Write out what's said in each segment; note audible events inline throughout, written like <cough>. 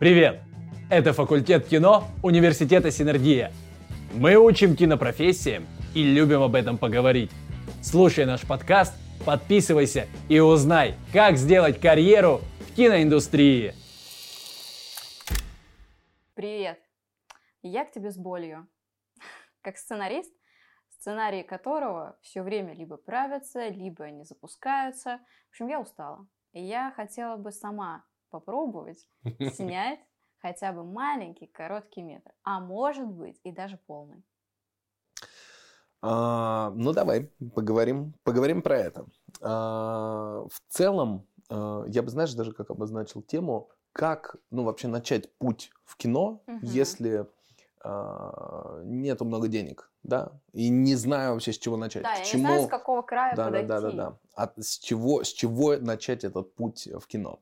Привет! Это факультет кино Университета Синергия. Мы учим кинопрофессиям и любим об этом поговорить. Слушай наш подкаст, подписывайся и узнай, как сделать карьеру в киноиндустрии. Привет! Я к тебе с болью. <laughs> Как сценарист, сценарии которого все время либо правятся, либо не запускаются. В общем, я устала. И я хотела бы сама попробовать <laughs> снять хотя бы маленький короткий метр, а может быть и даже полный. А, ну давай поговорим, поговорим про это. А, в целом, а, я бы, знаешь, даже как обозначил тему, как, ну вообще начать путь в кино, угу. если а, нету много денег, да, и не знаю вообще, с чего начать. Да, к я чему... не знаю, с какого края да, подойти. Да, да, да, да. А с чего, с чего начать этот путь в кино?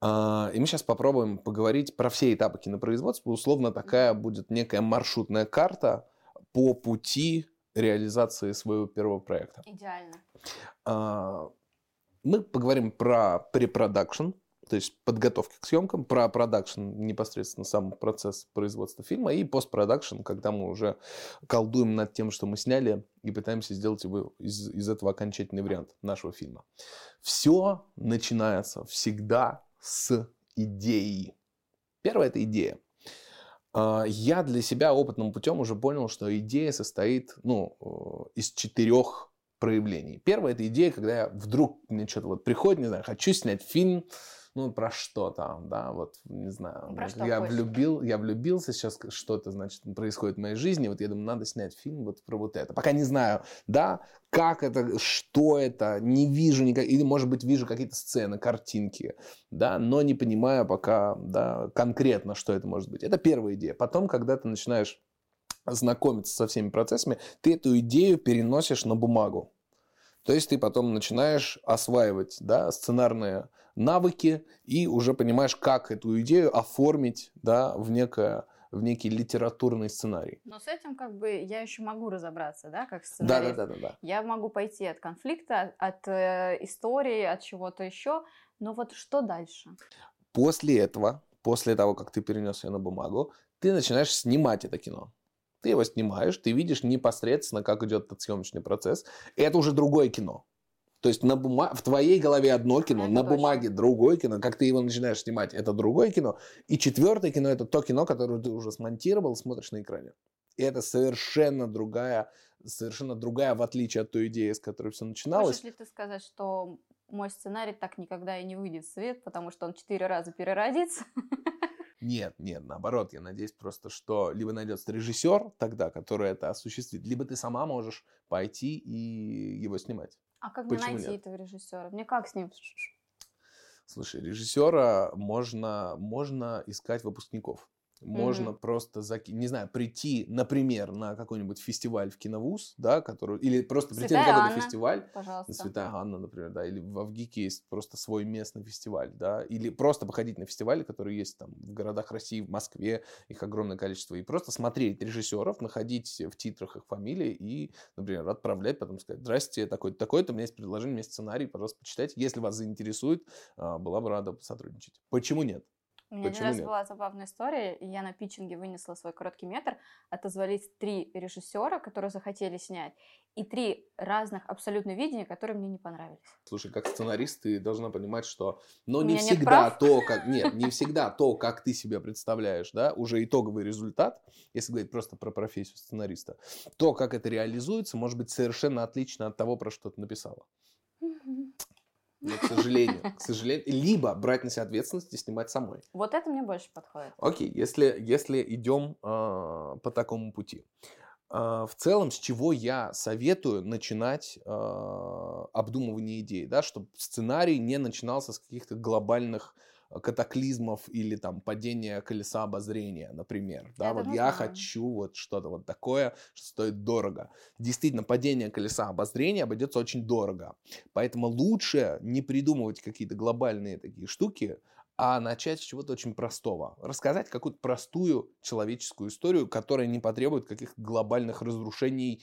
А, и мы сейчас попробуем поговорить про все этапы кинопроизводства. Условно такая будет некая маршрутная карта по пути реализации своего первого проекта. Идеально. А, мы поговорим про препродакшн, то есть подготовки к съемкам, про продакшн, непосредственно сам процесс производства фильма, и постпродакшн, когда мы уже колдуем над тем, что мы сняли, и пытаемся сделать его из, из этого окончательный вариант нашего фильма. Все начинается всегда с идеей. Первое – это идея. А, я для себя опытным путем уже понял, что идея состоит ну, э, из четырех проявлений. Первое – это идея, когда я вдруг мне что-то вот приходит, не знаю, хочу снять фильм, ну, про что там, да, вот, не знаю. Про что я хочешь? влюбил, я влюбился, сейчас что-то, значит, происходит в моей жизни, вот я думаю, надо снять фильм вот про вот это. Пока не знаю, да, как это, что это, не вижу никак, или, может быть, вижу какие-то сцены, картинки, да, но не понимаю пока, да, конкретно, что это может быть. Это первая идея. Потом, когда ты начинаешь знакомиться со всеми процессами, ты эту идею переносишь на бумагу. То есть ты потом начинаешь осваивать да, сценарные навыки и уже понимаешь, как эту идею оформить да, в, некое, в некий литературный сценарий. Но с этим как бы я еще могу разобраться, да, как сценарист. Да, да, да, да, да. Я могу пойти от конфликта, от э, истории, от чего-то еще. Но вот что дальше? После этого, после того, как ты перенес ее на бумагу, ты начинаешь снимать это кино. Ты его снимаешь, ты видишь непосредственно, как идет этот съемочный процесс. И это уже другое кино. То есть на бума... в твоей голове одно кино, Это на точно. бумаге другое кино. Как ты его начинаешь снимать, это другое кино. И четвертое кино это то кино, которое ты уже смонтировал, смотришь на экране. И это совершенно другая, совершенно другая, в отличие от той идеи, с которой все начиналось. Можешь ли ты сказать, что мой сценарий так никогда и не выйдет в свет, потому что он четыре раза переродится? <laughs> Нет, нет, наоборот, я надеюсь просто, что либо найдется режиссер тогда, который это осуществит, либо ты сама можешь пойти и его снимать. А как мне Почему найти нет? этого режиссера? Мне как с ним? Слушай, режиссера можно, можно искать выпускников. Можно Мгм. просто, заки... не знаю, прийти, например, на какой-нибудь фестиваль в киновуз, да, который... или просто прийти на Святая какой-то Анна. фестиваль, Пожалуйста. Святая Анна, например, да, или в Авгике есть просто свой местный фестиваль, да, или просто походить на фестивали, которые есть там в городах России, в Москве, их огромное количество, и просто смотреть режиссеров, находить в титрах их фамилии и, например, отправлять, потом сказать, здрасте, такой-то, такой-то, у меня есть предложение, у меня есть сценарий, пожалуйста, почитайте, если вас заинтересует, а, была бы рада сотрудничать. Почему нет? У меня один Почему раз нет? была забавная история, и я на питчинге вынесла свой короткий метр, отозвались три режиссера, которые захотели снять, и три разных абсолютно видения, которые мне не понравились. Слушай, как сценарист ты должна понимать, что, но У не всегда то, как <laughs> нет, не всегда то, как ты себе представляешь, да, уже итоговый результат, если говорить просто про профессию сценариста, то, как это реализуется, может быть совершенно отлично от того, про что ты написала. Но, к сожалению, к сожалению, либо брать на себя ответственность и снимать самой. Вот это мне больше подходит. Окей, если, если идем а, по такому пути. А, в целом, с чего я советую начинать а, обдумывание идей, да, чтобы сценарий не начинался с каких-то глобальных катаклизмов или там падения колеса обозрения, например. Да, Я вот я знаю. хочу вот что-то вот такое, что стоит дорого. Действительно, падение колеса обозрения обойдется очень дорого. Поэтому лучше не придумывать какие-то глобальные такие штуки, а начать с чего-то очень простого. Рассказать какую-то простую человеческую историю, которая не потребует каких-то глобальных разрушений,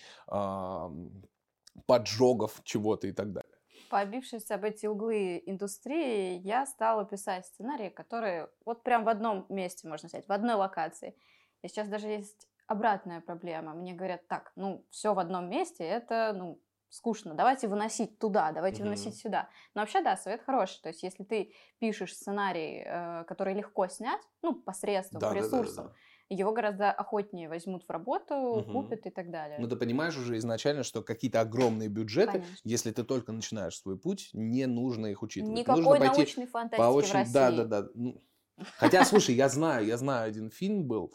поджогов чего-то и так далее. Побившись об эти углы индустрии, я стала писать сценарии, которые вот прям в одном месте, можно сказать, в одной локации. И сейчас даже есть обратная проблема. Мне говорят, так, ну, все в одном месте, это, ну, скучно, давайте выносить туда, давайте mm-hmm. выносить сюда. Но вообще, да, совет хороший. То есть, если ты пишешь сценарий, э, который легко снять, ну, посредством, да, по ресурсам, да, да, да его гораздо охотнее возьмут в работу, угу. купят и так далее. Ну, ты понимаешь уже изначально, что какие-то огромные бюджеты, Конечно. если ты только начинаешь свой путь, не нужно их учитывать. Никакой нужно научной фантастики по очень... в России. Да, да, да. Хотя, слушай, я знаю, я знаю один фильм был,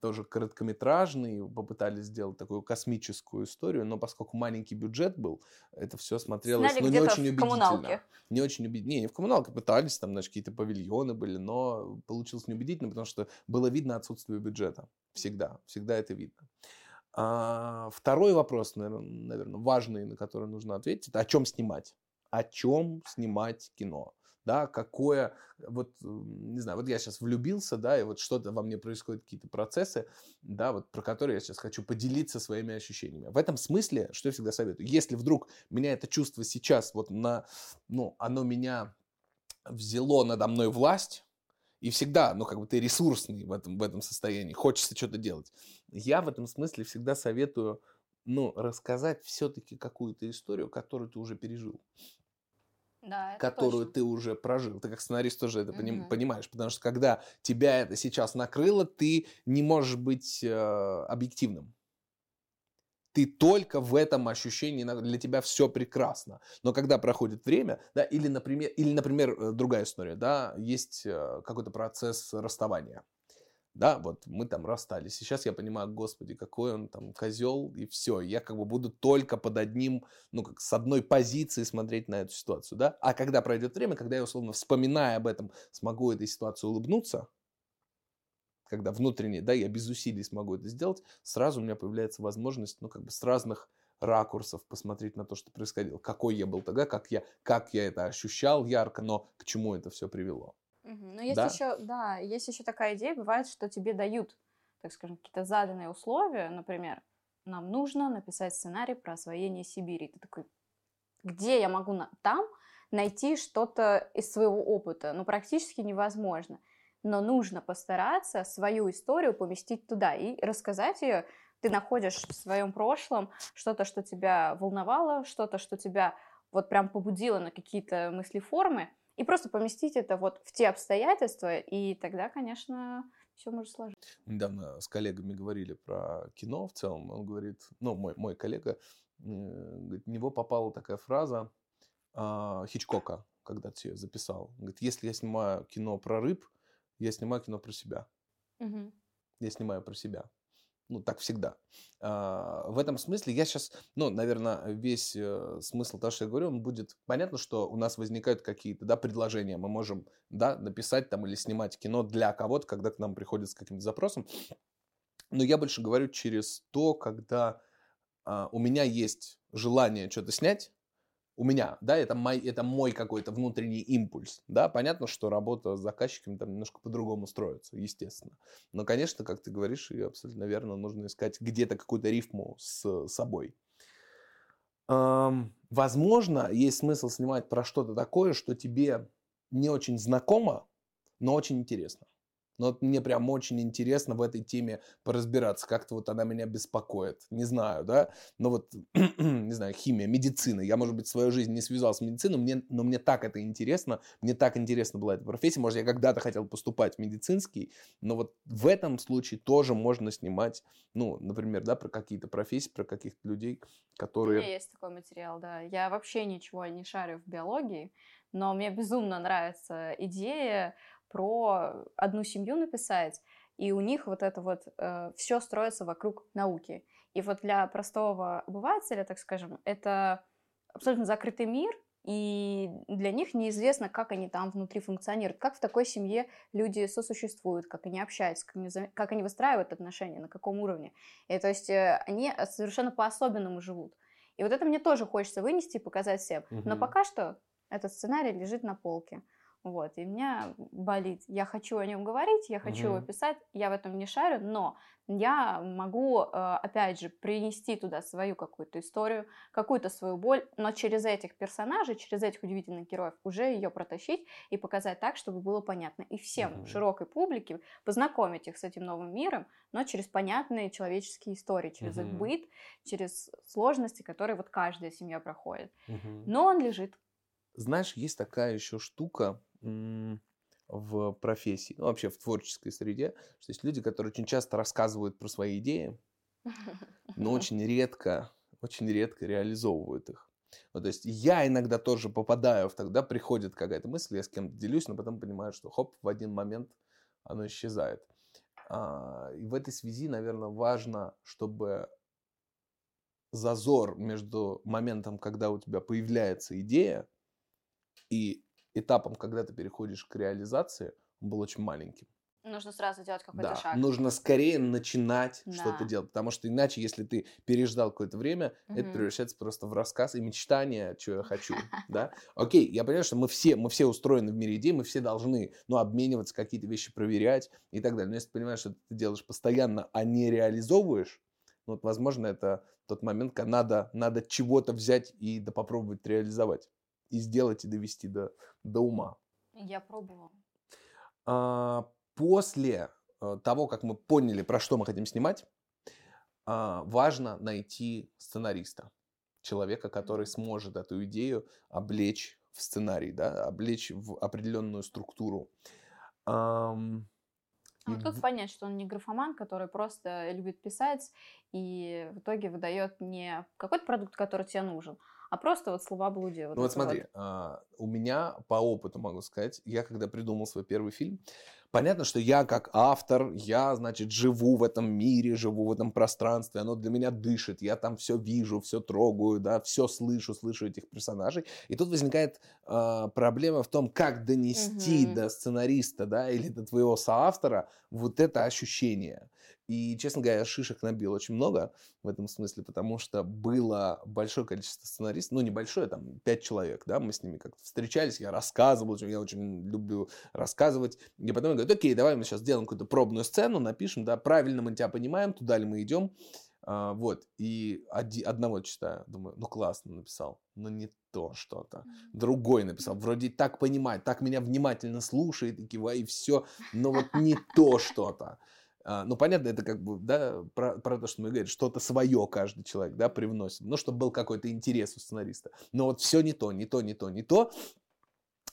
тоже короткометражный, попытались сделать такую космическую историю, но поскольку маленький бюджет был, это все смотрелось ну, не очень убедительно. Коммуналке. Не очень убедительно. Не, не в коммуналке пытались, там, значит, какие-то павильоны были, но получилось неубедительно, потому что было видно отсутствие бюджета. Всегда, всегда это видно. А, второй вопрос, наверное, наверное, важный, на который нужно ответить, это о чем снимать? О чем снимать кино? Да, какое, вот, не знаю, вот я сейчас влюбился, да, и вот что-то во мне происходят, какие-то процессы, да, вот про которые я сейчас хочу поделиться своими ощущениями. В этом смысле, что я всегда советую, если вдруг меня это чувство сейчас вот на, ну, оно меня взяло надо мной власть, и всегда, ну, как бы ты ресурсный в этом, в этом состоянии, хочется что-то делать. Я в этом смысле всегда советую, ну, рассказать все-таки какую-то историю, которую ты уже пережил да, которую точно. ты уже прожил. Ты как сценарист тоже это угу. понимаешь, потому что когда тебя это сейчас накрыло, ты не можешь быть э, объективным. Ты только в этом ощущении, для тебя все прекрасно. Но когда проходит время, да, или, например, или, например, э, другая история, да, есть э, какой-то процесс расставания да, вот мы там расстались. Сейчас я понимаю, господи, какой он там козел, и все. Я как бы буду только под одним, ну, как с одной позиции смотреть на эту ситуацию, да. А когда пройдет время, когда я, условно, вспоминая об этом, смогу этой ситуации улыбнуться, когда внутренне, да, я без усилий смогу это сделать, сразу у меня появляется возможность, ну, как бы с разных ракурсов посмотреть на то, что происходило. Какой я был тогда, как я, как я это ощущал ярко, но к чему это все привело. Угу. Но есть да? еще, да, есть еще такая идея, бывает, что тебе дают, так скажем, какие-то заданные условия, например, нам нужно написать сценарий про освоение Сибири. Ты такой, где я могу на... там найти что-то из своего опыта? Ну, практически невозможно. Но нужно постараться свою историю поместить туда и рассказать ее. Ты находишь в своем прошлом что-то, что тебя волновало, что-то, что тебя вот прям побудило на какие-то мысли-формы, и просто поместить это вот в те обстоятельства, и тогда, конечно, все может сложиться. Недавно с коллегами говорили про кино в целом. Он говорит, ну, мой, мой коллега, говорит, в него попала такая фраза э, Хичкока, когда-то ее записал. Говорит, если я снимаю кино про рыб, я снимаю кино про себя. Угу. Я снимаю про себя. Ну, так всегда. А, в этом смысле я сейчас, ну, наверное, весь э, смысл того, что я говорю, он будет... Понятно, что у нас возникают какие-то, да, предложения. Мы можем, да, написать там или снимать кино для кого-то, когда к нам приходят с каким-то запросом. Но я больше говорю через то, когда а, у меня есть желание что-то снять, у меня, да, это мой, это мой какой-то внутренний импульс, да, понятно, что работа с заказчиками там немножко по-другому строится, естественно, но, конечно, как ты говоришь, и абсолютно верно, нужно искать где-то какую-то рифму с собой. Эм, возможно, есть смысл снимать про что-то такое, что тебе не очень знакомо, но очень интересно. Но вот мне прям очень интересно в этой теме поразбираться. Как-то вот она меня беспокоит. Не знаю, да? Но вот, <clears throat> не знаю, химия, медицина. Я, может быть, свою жизнь не связал с медициной, мне, но мне так это интересно. Мне так интересна была эта профессия. Может, я когда-то хотел поступать в медицинский. Но вот в этом случае тоже можно снимать, ну, например, да, про какие-то профессии, про каких-то людей, которые... У меня есть такой материал, да. Я вообще ничего не шарю в биологии, но мне безумно нравится идея про одну семью написать, и у них вот это вот э, все строится вокруг науки. И вот для простого обывателя, так скажем, это абсолютно закрытый мир, и для них неизвестно, как они там внутри функционируют, как в такой семье люди сосуществуют, как они общаются, как они, как они выстраивают отношения, на каком уровне. И то есть э, они совершенно по-особенному живут. И вот это мне тоже хочется вынести и показать всем. Угу. Но пока что этот сценарий лежит на полке Вот, и меня болит. Я хочу о нем говорить, я хочу Мгм. его писать, я в этом не шарю, но я могу, э, опять же, принести туда свою какую-то историю, какую-то свою боль, но через этих персонажей, через этих удивительных героев уже ее протащить и показать так, чтобы было понятно. И всем, Мгм. широкой публике, познакомить их с этим новым миром, но через понятные человеческие истории, через их Мгм. быт, через сложности, которые вот каждая семья проходит. Мгм. Но он лежит. Знаешь, есть такая еще штука в профессии, ну, вообще в творческой среде, что есть люди, которые очень часто рассказывают про свои идеи, но <laughs> очень редко, очень редко реализовывают их. Ну, то есть я иногда тоже попадаю в тогда приходит какая-то мысль, я с кем-то делюсь, но потом понимаю, что хоп, в один момент оно исчезает. А, и в этой связи, наверное, важно, чтобы зазор между моментом, когда у тебя появляется идея, и этапом, когда ты переходишь к реализации, он был очень маленьким. Нужно сразу делать какой-то Да, шаг. нужно скорее начинать Да. что-то делать, потому что иначе, если ты переждал какое-то время, это Мгм. превращается просто в рассказ и мечтание, что я хочу, <laughs> да. Окей, я понимаю, что мы все, мы все устроены в мире идей, мы все должны, ну, обмениваться, какие-то вещи проверять и так далее. Но если ты понимаешь, что ты делаешь постоянно, а не реализовываешь, ну, вот, возможно, это тот момент, когда надо, надо чего-то взять и да попробовать реализовать. И сделать, и довести до, до ума. Я пробовала. А, После э, того, как мы поняли, про что мы хотим снимать, а, важно найти сценариста. Человека, который сможет эту идею облечь в сценарий, да, облечь в определенную структуру. А и вот как понять, что он не графоман, который просто любит писать и в итоге выдает не какой-то продукт, который тебе нужен, а просто вот слова блудия. Ну вот смотри, а, у меня по опыту могу сказать, я когда придумал свой первый фильм, понятно, что я как автор, я, значит, живу в этом мире, живу в этом пространстве, оно для меня дышит, я там все вижу, все трогаю, да, все слышу, слышу этих персонажей. И тут возникает а, проблема в том, как донести Мгм. до сценариста, да, или до твоего соавтора вот это ощущение. И, честно говоря, шишек набил очень много в этом смысле, потому что было большое количество сценаристов, ну, небольшое, там, пять человек, да, мы с ними как-то встречались, я рассказывал, я очень люблю рассказывать, и потом я говорю, окей, давай мы сейчас сделаем какую-то пробную сцену, напишем, да, правильно мы тебя понимаем, туда ли мы идем, А, вот, и оди- одного читаю, думаю, ну, классно написал, но не то что-то. Другой написал, вроде так понимает, так меня внимательно слушает и кивает, и все, но вот не то что-то. А, Ну, понятно, это как бы, да, про, про то, что мы говорим, что-то свое каждый человек, да, привносит. Ну, чтобы был какой-то интерес у сценариста. Но вот все не то, не то, не то, не то.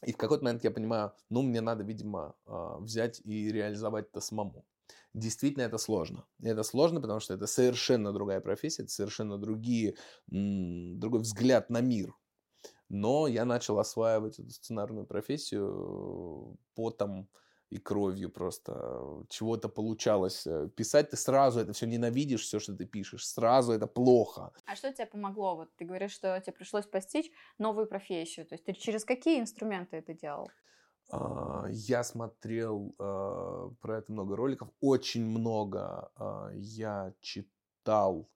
И в какой-то момент я понимаю, ну, мне надо, видимо, а, взять и реализовать это самому. Действительно, это сложно. Это сложно, потому что это совершенно другая профессия, это совершенно другие, другой взгляд на мир. Но я начал осваивать эту сценарную профессию потом и кровью просто. Чего-то получалось э, писать. Ты сразу это все ненавидишь, все, что ты пишешь. Сразу это плохо. А что тебе помогло? Вот ты говоришь, что тебе пришлось постичь новую профессию. То есть ты через какие инструменты это делал? А, Я смотрел а, про это много роликов, очень много а, я читал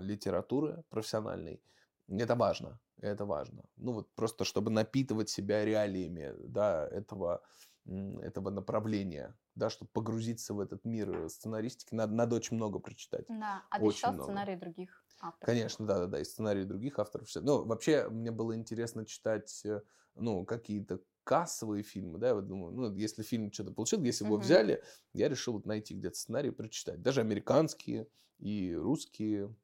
литературы профессиональной. Это важно, это важно. Ну вот просто чтобы напитывать себя реалиями, да, этого этого направления, да, чтобы погрузиться в этот мир сценаристики, надо, надо очень много прочитать. Да. А ты Очень читал много. сценарии других авторов? Конечно, да, да, да, и сценарии других авторов. всё. Ну, вообще, мне было интересно читать, э, ну, какие-то кассовые фильмы, да, я вот думаю, ну, если фильм что-то получил, если его Мгм. взяли, я решил вот найти где-то сценарий прочитать. Даже американские и русские.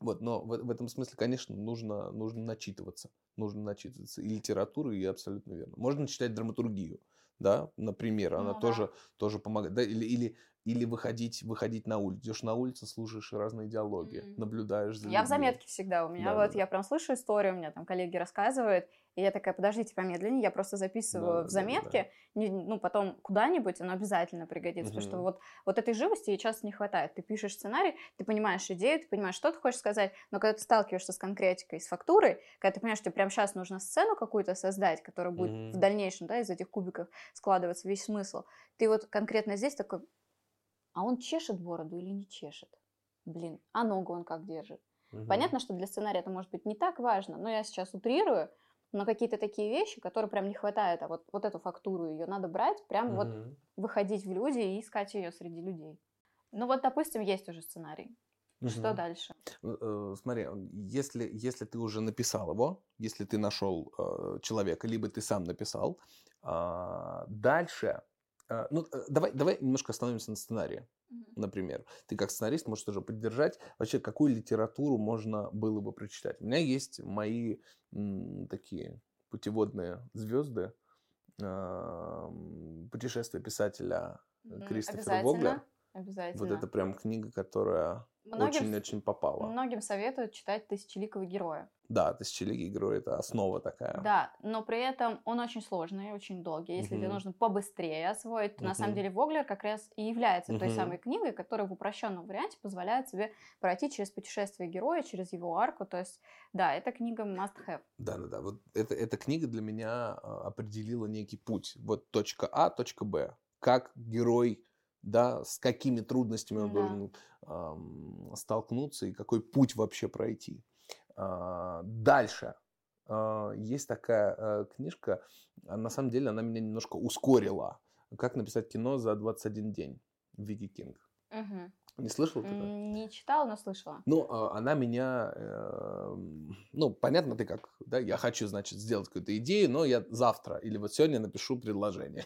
Вот, но в, в этом смысле, конечно, нужно, нужно начитываться. Нужно начитываться и литературу, и абсолютно верно. Можно читать драматургию, да, например, она Ну да. тоже, тоже помогает. Да, или, или, или выходить, выходить на улицу. Идешь на улицу, слушаешь разные диалоги, Мгм. наблюдаешь за Я в людьми. заметке всегда. У меня Да, вот, да. я прям слышу историю, у меня там коллеги рассказывают, и я такая, подождите помедленнее, я просто записываю Да, в да, да, да. заметке, не- ну, потом куда-нибудь оно обязательно пригодится, потому что вот, вот этой живости ей часто не хватает. Ты пишешь сценарий, ты понимаешь идею, ты понимаешь, что ты хочешь сказать, но когда ты сталкиваешься с конкретикой, с фактурой, когда ты понимаешь, что прямо сейчас нужно сцену какую-то создать, которая будет Мгм. в дальнейшем, да, из этих кубиков складываться весь смысл, ты вот конкретно здесь такой, а он чешет бороду или не чешет? Блин, а ногу он как держит? Мгм. Понятно, что для сценария это может быть не так важно, но я сейчас утрирую, но какие-то такие вещи, которые прям не хватает, а вот, вот эту фактуру ее надо брать, прям вот Мгм. выходить в люди и искать ее среди людей. Ну вот, допустим, есть уже сценарий. Что Мгм. дальше? Э, э, Смотри, если, если ты уже написал его, если ты нашел э, человека, либо ты сам написал, а, дальше, э, ну, э, давай, давай немножко остановимся на сценарии, например. Ты как сценарист можешь тоже поддержать, вообще, какую литературу можно было бы прочитать. У меня есть мои м, такие путеводные звезды, ам, путешествие писателя э, Мгм, Кристофера Вогля. Обязательно. Обязательно. Вот это прям книга, которая очень-очень попала. многим советуют читать «Тысячеликого героя». Да, тысячеликий герой это основа такая. Да, но при этом он очень сложный, очень долгий. Если тебе Мгм. нужно побыстрее освоить, то на самом деле Воглер как раз и является той Мгм. самой книгой, которая в упрощенном варианте позволяет тебе пройти через путешествие героя, через его арку. То есть, да, эта книга must have. Да, да, да. Вот это, эта книга для меня а, определила некий путь. Вот точка А, точка Б. Как герой, да, с какими трудностями он Да. должен ам, столкнуться и какой путь вообще пройти. А, дальше. А, есть такая а, книжка, на самом деле она меня немножко ускорила. Как написать кино за 21 день. Вики Кинг. Мгм. Не слышал ты? Не читала, но слышала. Ну, а, она меня, эм, ну, понятно, ты как, да, я хочу, значит, сделать какую-то идею, но я завтра или вот сегодня напишу предложение.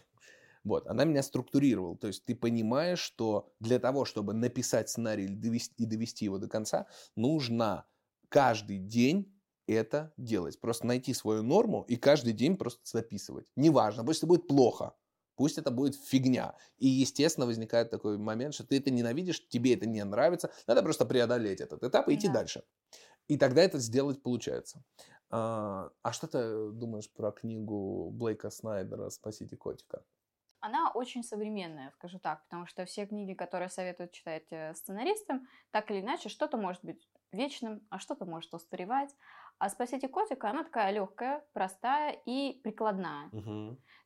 Вот, она меня структурировала, то есть ты понимаешь, что для того, чтобы написать сценарий и довести его до конца, нужно каждый день это делать. Просто найти свою норму и каждый день просто записывать. Неважно, пусть это будет плохо, пусть это будет фигня. И, естественно, возникает такой момент, что ты это ненавидишь, тебе это не нравится, надо просто преодолеть этот этап и идти Да. дальше. И тогда это сделать получается. А, а что ты думаешь про книгу Блейка Снайдера «Спасите котика»? Она очень современная, скажу так, потому что все книги, которые советуют читать э, сценаристам, так или иначе, что-то может быть вечным, а что-то может устаревать. А «Спасите котика» она такая легкая, простая и прикладная.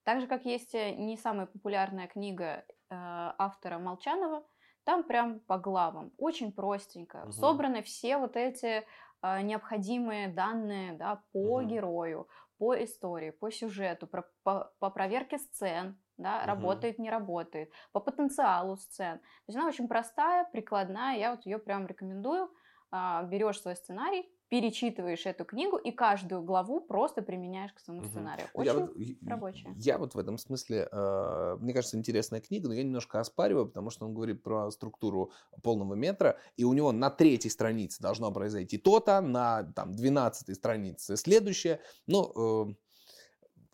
Так же, как есть э, не самая популярная книга э, автора Молчанова, там прям по главам, очень простенько, Мгм. собраны все вот эти э, необходимые данные да, по Мгм. герою, по истории, по сюжету, про- по, по проверке сцен, да, Мгм. работает, не работает, по потенциалу сцен. То есть она очень простая, прикладная, я вот ее прям рекомендую. А, Берешь свой сценарий, перечитываешь эту книгу и каждую главу просто применяешь к своему Мгм. сценарию. Я Очень вот, и- рабочая. Я вот в этом смысле, э, мне кажется, интересная книга, но я немножко оспариваю, потому что он говорит про структуру полного метра, и у него на третьей странице должно произойти то-то, на там, 12 странице следующее. Ну, э,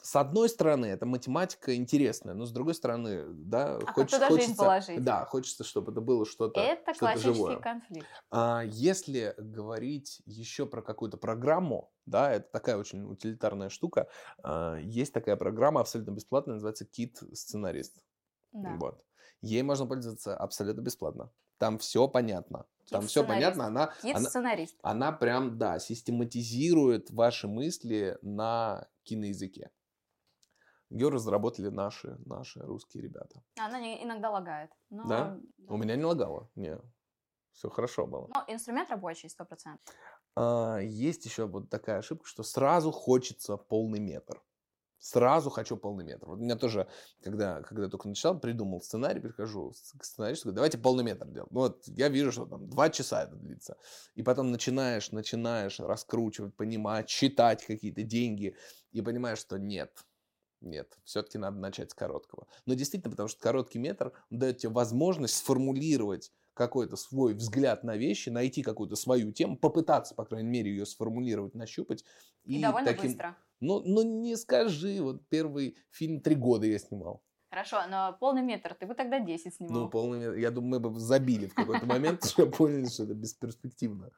с одной стороны, это математика интересная, но с другой стороны, да, А хочется, как туда жизнь хочется, положить? да, хочется, чтобы это было что-то Это что-то классический живое. конфликт. А если говорить еще про какую-то программу, да, это такая очень утилитарная штука, а, есть такая программа абсолютно бесплатная, называется Kit Сценарист. Да. Вот. Ей можно пользоваться абсолютно бесплатно. Там все понятно. Там все понятно. Она, Кит она, сценарист. она прям, да, систематизирует ваши мысли на киноязыке. Ее разработали наши, наши русские ребята. Она не- иногда лагает. Но, Да? да. У меня не лагало. Не, все хорошо было. Но инструмент рабочий, сто процентов. А, есть еще вот такая ошибка, что сразу хочется полный метр. Сразу хочу полный метр. Вот у меня тоже, когда, когда только начал, придумал сценарий, прихожу к сценаристу, говорю, давайте полный метр делать. Ну вот я вижу, что там два часа это длится. И потом начинаешь, начинаешь раскручивать, понимать, считать какие-то деньги, и понимаешь, что нет, нет, все-таки надо начать с короткого. Но действительно, потому что короткий метр дает тебе возможность сформулировать какой-то свой взгляд на вещи, найти какую-то свою тему, попытаться, по крайней мере, ее сформулировать, нащупать. И, довольно таким... быстро. Ну, ну, не скажи, вот первый фильм три года я снимал. Хорошо, но полный метр, ты бы тогда 10 снимал. Ну, полный метр. Я думаю, мы бы забили в какой-то момент, <laughs> что поняли, что это бесперспективно.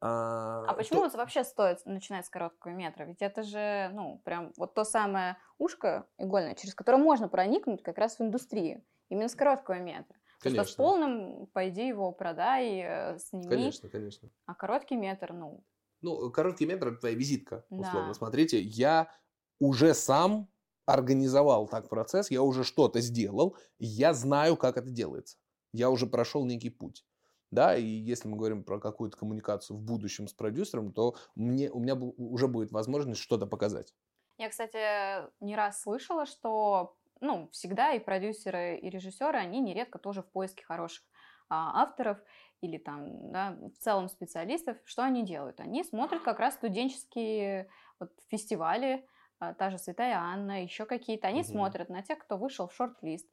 А почему вот вообще стоит начинать с короткого метра? Ведь это же, ну, прям вот то самое ушко игольное, через которое можно проникнуть как раз в индустрию. Именно с короткого метра. Потому что с Конечно. полным, пойди его продай, э, сними. Конечно, конечно. А короткий метр, ну, Ну, короткий метр это твоя визитка, Да. условно. Смотрите, я уже сам организовал так процесс, я уже что-то сделал, я знаю, как это делается. Я уже прошел некий путь. Да, и если мы говорим про какую-то коммуникацию в будущем с продюсером, то мне, у меня уже будет возможность что-то показать. Я, кстати, не раз слышала, что ну, всегда и продюсеры, и режиссеры, они нередко тоже в поиске хороших а, авторов или там, да, в целом специалистов. Что они делают? Они смотрят как раз студенческие вот, фестивали, а, та же Святая Анна, еще какие-то. Они угу. смотрят на тех, кто вышел в шорт-лист.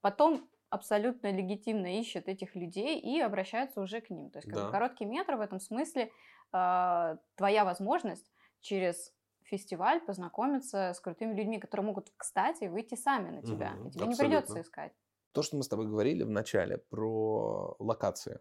Потом абсолютно легитимно ищут этих людей и обращаются уже к ним. То есть как да. бы, короткий метр в этом смысле э, твоя возможность через фестиваль познакомиться с крутыми людьми, которые могут, кстати, выйти сами на тебя. Угу, и тебе абсолютно. не придется искать. То, что мы с тобой говорили в начале про локации,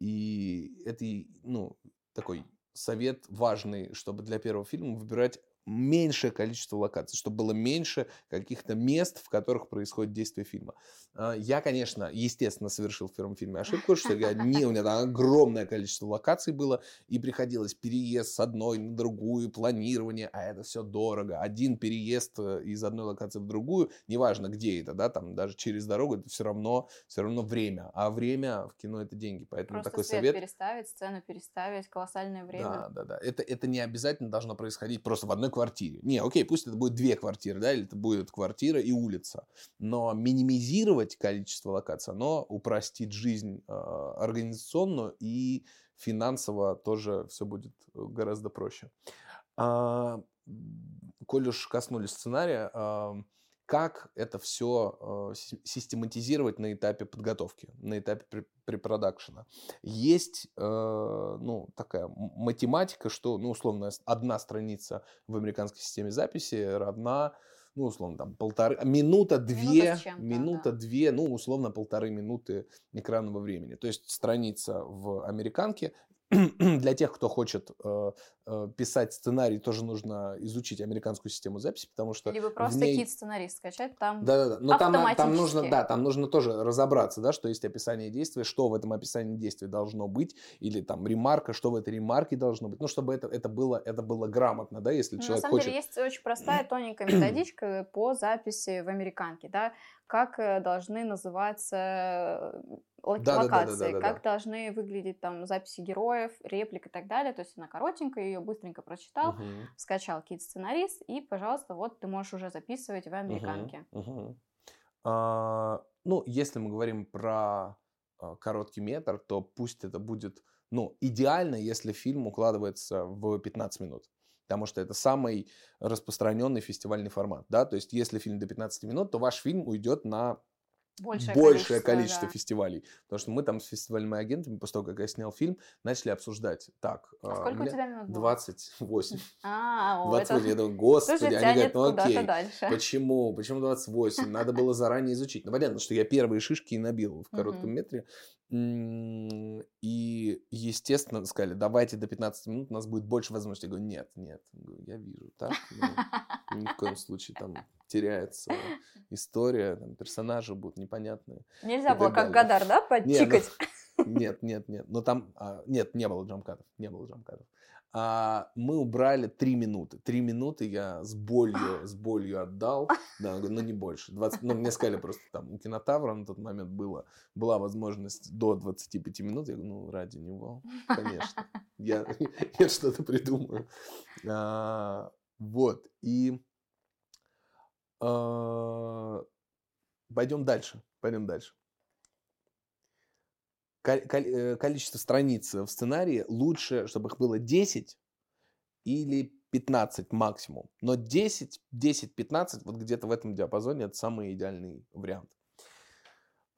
и это, ну, такой совет важный, чтобы для первого фильма выбирать меньшее количество локаций, чтобы было меньше каких-то мест, в которых происходит действие фильма. А, я, конечно, естественно, совершил в первом фильме ошибку, что я не, у меня там огромное количество локаций было, и приходилось переезд с одной на другую, планирование, а это все дорого. Один переезд э, из одной локации в другую, неважно где это, да, там даже через дорогу, это все равно, все равно время. А время в кино это деньги, поэтому Просто такой свет совет. переставить, сцену переставить, колоссальное время. Да, да, да. Это, это не обязательно должно происходить просто в одной квартире. Не, окей, пусть это будет две квартиры, да, или это будет квартира и улица. Но минимизировать количество локаций, оно упростит жизнь э, организационную и финансово тоже все будет э, гораздо проще. А, коль уж коснулись сценария, а, как это все систематизировать на этапе подготовки, на этапе препродакшена. Есть ну, такая математика, что, ну, условно, одна страница в американской системе записи равна ну, условно, там, полторы, минута, две, минута, минута да. ну, условно, полторы минуты экранного времени. То есть страница в американке <clears throat> для тех, кто хочет э, э, писать сценарий, тоже нужно изучить американскую систему записи, потому что либо просто ней... кит сценарист скачать там. Да, да, да. Но там, там нужно, да, там нужно тоже разобраться, да, что есть описание действия, что в этом описании действия должно быть, или там ремарка, что в этой ремарке должно быть, ну чтобы это это было это было грамотно, да, если ну, человек хочет. На самом хочет... деле есть очень простая <clears throat> тоненькая методичка по записи в американке, да, как э, должны называться да, локации, да, да, да, да, как да. должны выглядеть там записи героев, реплик и так далее. То есть она коротенькая, ее быстренько прочитал, угу. скачал кит сценарист и, пожалуйста, вот ты можешь уже записывать в американке. Угу, угу. А, ну, если мы говорим про а, короткий метр, то пусть это будет, ну, идеально, если фильм укладывается в 15 минут потому что это самый распространенный фестивальный формат, да, то есть если фильм до 15 минут, то ваш фильм уйдет на большее, большее количество, количество да. фестивалей. Потому что мы там с фестивальными агентами, после того, как я снял фильм, начали обсуждать. Так, а сколько у, тебя минут 28. <laughs> А, о, 28. Это... Я думаю, господи, они говорят, ну окей, дальше. почему? Почему 28? Надо было заранее изучить. Ну, понятно, что я первые шишки и набил в коротком метре. И, естественно, сказали, давайте до 15 минут, у нас будет больше возможностей. Я говорю, нет, нет, я вижу, так, ну, ни в коем случае там теряется <laughs> история, там, персонажи будут непонятные. Нельзя было как Гадар, да, подчикать? <laughs> Нет, <laughs> нет, нет, но там, а, нет, не было джамкатов, не было джамкатов а мы убрали три минуты. Три минуты я с болью, с болью отдал, да, ну не больше. 20, ну, мне сказали просто там у кинотавра на тот момент было, была возможность до 25 минут. Я говорю, ну, ради него, конечно. Я, я что-то придумаю. А, вот, и пойдем дальше, пойдем дальше. Э, количество страниц в сценарии лучше, чтобы их было 10 или 15 максимум. Но 10, 10-15, вот где-то в этом диапазоне, это самый идеальный вариант.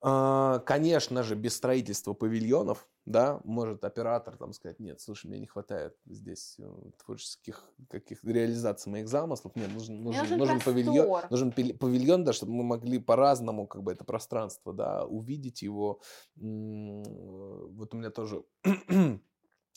А, конечно же, без строительства павильонов, да, может оператор там сказать, нет, слушай, мне не хватает здесь э, творческих каких реализаций моих замыслов, нет, нужен, нужен, нужен, нужен павильон, нужен павильон, да, чтобы мы могли по-разному как бы это пространство, да, увидеть его. Вот у меня тоже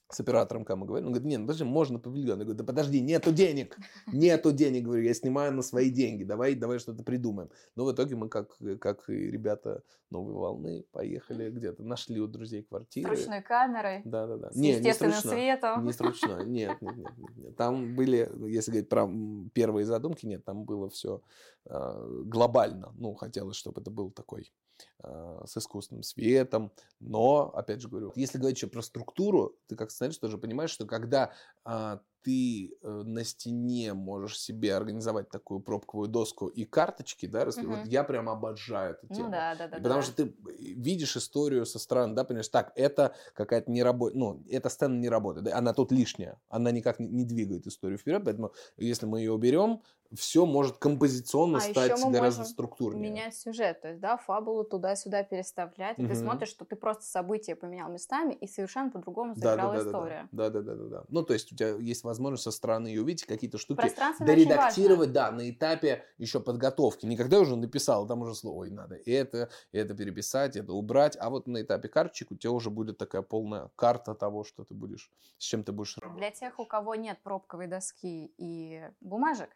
с оператором, когда мы говорим, он говорит, нет, ну подожди, можно павильон. Я говорю, да подожди, нету денег, <laughs> нету денег, говорю, я снимаю на свои деньги, давай, давай что-то придумаем. Но в итоге мы, как, как и ребята новой волны, поехали где-то, нашли у друзей квартиры. С ручной камерой. Да, да, да. С не, естественным не с ручной, светом. Не с ручной, <laughs> нет, нет, нет, нет, нет. Там были, если говорить про первые задумки, нет, там было все э, глобально. Ну, хотелось, чтобы это был такой с искусственным светом. Но, опять же говорю, если говорить еще про структуру, ты как сценарист тоже понимаешь, что когда э, ты э, на стене можешь себе организовать такую пробковую доску и карточки, да, угу. вот я прям обожаю эту ну тему. Ну, да, да, да. Потому да. что ты видишь историю со стороны, да, понимаешь, так, это какая-то не работа, ну, эта сцена не работает, да, она тут лишняя, она никак не, двигает историю вперед, поэтому если мы ее уберем, все может композиционно а стать гораздо структурнее. менять сюжет, то есть, да, фабулу туда-сюда переставлять, угу. ты смотришь, что ты просто события поменял местами, и совершенно по-другому заиграла да, да, история. Да, да, да, да, да. Ну, то есть у тебя есть возможность со стороны ее увидеть, какие-то штуки доредактировать, да, на этапе еще подготовки. Не когда уже написал, там уже слово, ой, надо это, это переписать, это убрать, а вот на этапе карточек у тебя уже будет такая полная карта того, что ты будешь, с чем ты будешь работать. Для тех, у кого нет пробковой доски и бумажек,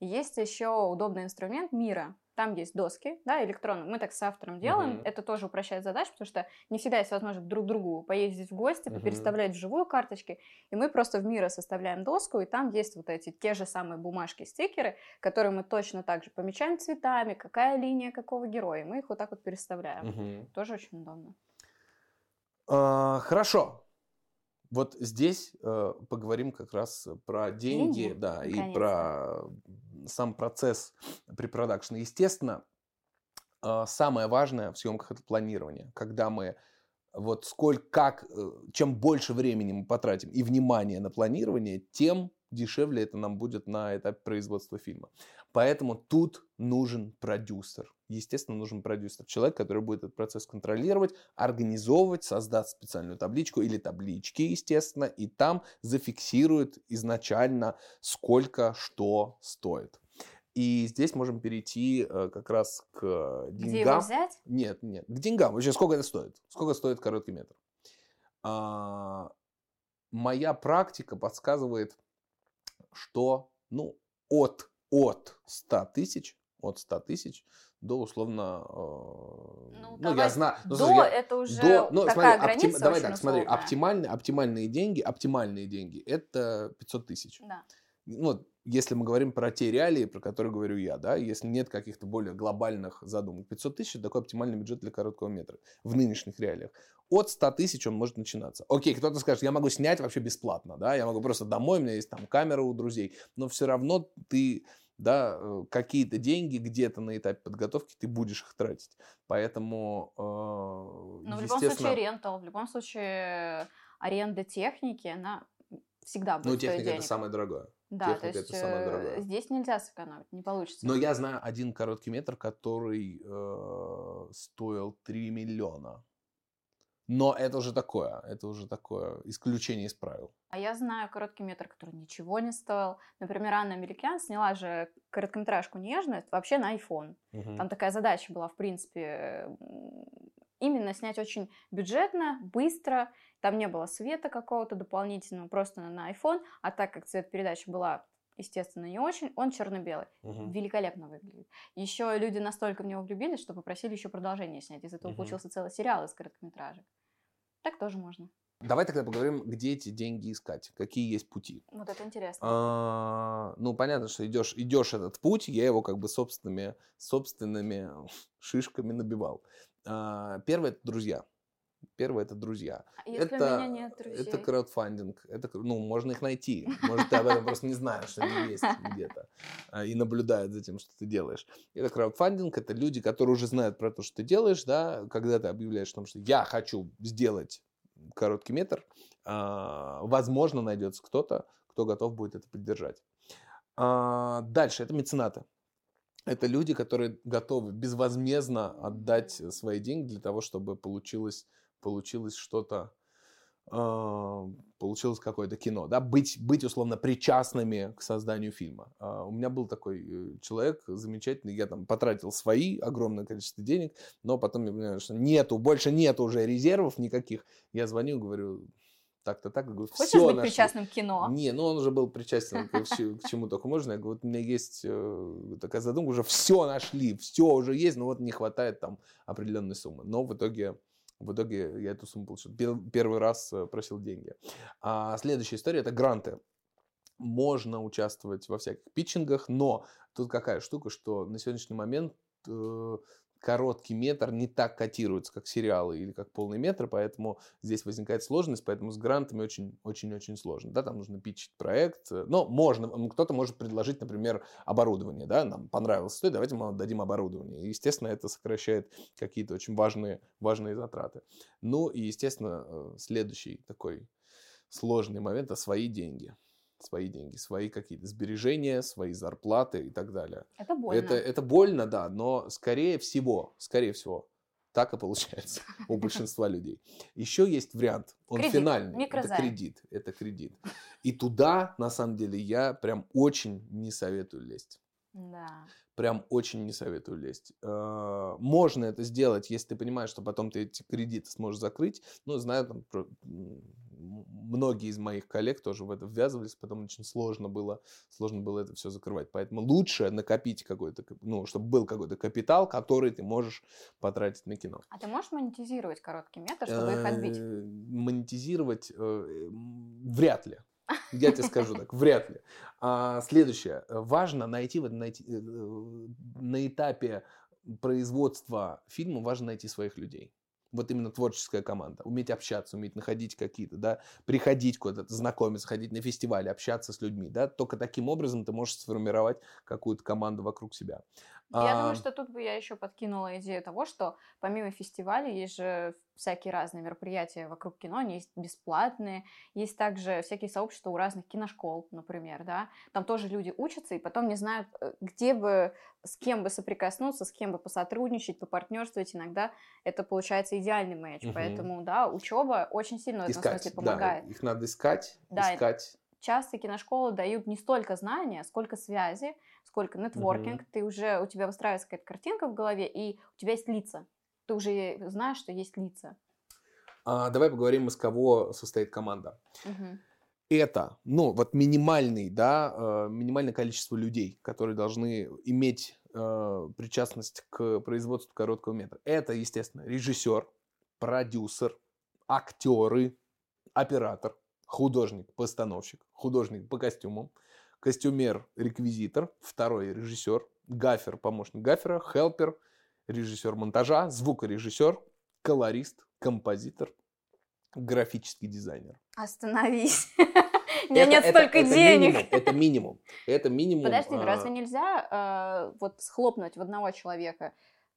есть еще удобный инструмент Мира. Там есть доски, да, электронные. Мы так с автором делаем. Uh-huh. Это тоже упрощает задачу, потому что не всегда есть возможность друг другу поездить в гости, uh-huh. переставлять вживую карточки. И мы просто в Мира составляем доску, и там есть вот эти те же самые бумажки, стикеры, которые мы точно так же помечаем цветами, какая линия какого героя. Мы их вот так вот переставляем. Uh-huh. Тоже очень удобно. Uh, хорошо. Вот здесь э, поговорим как раз про деньги, деньги да, и про сам процесс препродакшена. Естественно, э, самое важное в съемках это планирование, когда мы вот сколько, как, э, чем больше времени мы потратим и внимания на планирование, тем дешевле это нам будет на этапе производства фильма. Поэтому тут нужен продюсер. Естественно, нужен продюсер. Человек, который будет этот процесс контролировать, организовывать, создаст специальную табличку или таблички, естественно, и там зафиксирует изначально, сколько что стоит. И здесь можем перейти э, как раз к деньгам. Где его взять? Нет, нет, к деньгам. Вообще, сколько это стоит? Сколько стоит короткий метр? А, моя практика подсказывает, что ну, от, от 100 тысяч, от 100 тысяч до условно, э, ну, ну я знаю, ну, до я, это уже до, ну, такая смотри, граница оптим, Давай так, смотри, оптимальные, оптимальные деньги, оптимальные деньги, это 500 тысяч. Да. Ну, если мы говорим про те реалии, про которые говорю я, да, если нет каких-то более глобальных задумок, 500 тысяч – такой оптимальный бюджет для короткого метра в нынешних реалиях. От 100 тысяч он может начинаться. Окей, кто-то скажет, я могу снять вообще бесплатно, да, я могу просто домой, у меня есть там камера у друзей, но все равно ты да, э, какие-то деньги где-то на этапе подготовки ты будешь их тратить. Поэтому, э, Но в любом случае рентал, в любом случае аренда техники, она всегда будет Ну, техника денег. это самое дорогое. Да, техника то есть это самое дорогое. здесь нельзя сэкономить, не получится. Но я знаю один короткий метр, который э, стоил 3 миллиона. Но это уже такое, это уже такое исключение из правил. А я знаю короткий метр, который ничего не стоил. Например, Анна Меликян сняла же короткометражку «Нежность» вообще на iPhone. Угу. Там такая задача была, в принципе, именно снять очень бюджетно, быстро. Там не было света какого-то дополнительного, просто на iPhone. А так как цвет передачи была естественно, не очень, он черно-белый. Угу. Великолепно выглядит. Еще люди настолько в него влюбились, что попросили еще продолжение снять. Из этого угу. получился целый сериал из короткометражек. Так тоже можно. Давай тогда поговорим, где эти деньги искать, какие есть пути. Вот это интересно. А, ну, понятно, что идешь, идешь этот путь, я его как бы собственными, собственными шишками набивал. А, первое – это друзья. Первое это друзья. А если это, у меня нет друзей? Это краудфандинг. Это, ну, можно их найти. Может, ты об этом просто не знаешь, что они есть <laughs> где-то. А, и наблюдают за тем, что ты делаешь. Это краудфандинг. Это люди, которые уже знают про то, что ты делаешь. Да? Когда ты объявляешь о том, что я хочу сделать короткий метр, а, возможно, найдется кто-то, кто готов будет это поддержать. Дальше. Это меценаты. Это люди, которые готовы безвозмездно отдать свои деньги для того, чтобы получилось получилось что-то, э, получилось какое-то кино, да, быть, быть условно причастными к созданию фильма. Э, у меня был такой э, человек замечательный, я там потратил свои огромное количество денег, но потом я понимаю, что нету, больше нету уже резервов никаких. Я звоню, говорю, так-то так. Я говорю, Хочешь все быть нашли. причастным к кино? Не, ну он уже был причастен к, к чему только можно. Я говорю, вот у меня есть э, такая задумка, уже все нашли, все уже есть, но вот не хватает там определенной суммы. Но в итоге, в итоге я эту сумму получил. Пер- Первый раз э, просил деньги. А следующая история это гранты. Можно участвовать во всяких питчингах, но тут какая штука, что на сегодняшний момент э, короткий метр не так котируется, как сериалы или как полный метр, поэтому здесь возникает сложность, поэтому с грантами очень-очень-очень сложно. Да, там нужно питчить проект, э, но можно, кто-то может предложить, например, оборудование, да, нам понравилось, стоит, давайте мы дадим оборудование. И, естественно, это сокращает какие-то очень важные, важные затраты. Ну и, естественно, э, следующий такой сложный момент – это свои деньги. Свои деньги, свои какие-то сбережения, свои зарплаты и так далее. Это больно. Это, это больно, да, но скорее всего, скорее всего, так и получается <laughs> у большинства людей. Еще есть вариант, он Кредит, финальный, это микрозайм. кредит, это кредит. И туда, на самом деле, я прям очень не советую лезть. Да. Прям очень не советую лезть. Э, Можно это сделать, если ты понимаешь, что потом ты эти кредиты сможешь закрыть. Ну, знаю, там, многие из моих коллег тоже в это ввязывались, потом очень сложно было, сложно было это все закрывать. Поэтому лучше накопить какой-то, ну, чтобы был какой-то капитал, который ты можешь потратить на кино. А ты можешь монетизировать короткий метр, чтобы их отбить? Э, Монетизировать э, вряд ли. Я тебе скажу так, вряд ли. А, следующее. Важно найти, вот найти э, на этапе производства фильма важно найти своих людей. Вот именно творческая команда. Уметь общаться, уметь находить какие-то, да, приходить куда-то, знакомиться, ходить на фестивали, общаться с людьми, да. Только таким образом ты можешь сформировать какую-то команду вокруг себя. Я А, думаю, что тут бы я еще подкинула идею того, что помимо фестивалей есть же всякие разные мероприятия вокруг кино, они есть бесплатные, есть также всякие сообщества у разных киношкол, например, да, там тоже люди учатся и потом не знают, э, где бы, с кем бы соприкоснуться, с кем бы посотрудничать, попартнерствовать, иногда это получается идеальный матч, Мгм. поэтому, да, учеба очень сильно в этом смысле да, помогает. их надо искать, Да, искать. часто киношколы дают не столько знания, сколько связи, сколько нетворкинг. Ты уже, у тебя выстраивается какая-то картинка в голове, и у тебя есть лица. Ты уже знаешь, что есть лица. А, давай поговорим, из кого состоит команда. Мгм. Это, ну, вот минимальный, да, э, минимальное количество людей, которые должны иметь э, причастность к производству короткого метра. Это, естественно, режиссер, продюсер, актеры, оператор, художник, постановщик, художник по костюмам, костюмер, реквизитор, второй режиссер, гафер, помощник гафера, хелпер, режиссер монтажа, звукорежиссер, колорист, композитор, графический дизайнер. Остановись. <laughs> У меня Это- нет это- столько это денег. минимум, это минимум. Это минимум. Подожди, а, разве нельзя э, вот схлопнуть в одного человека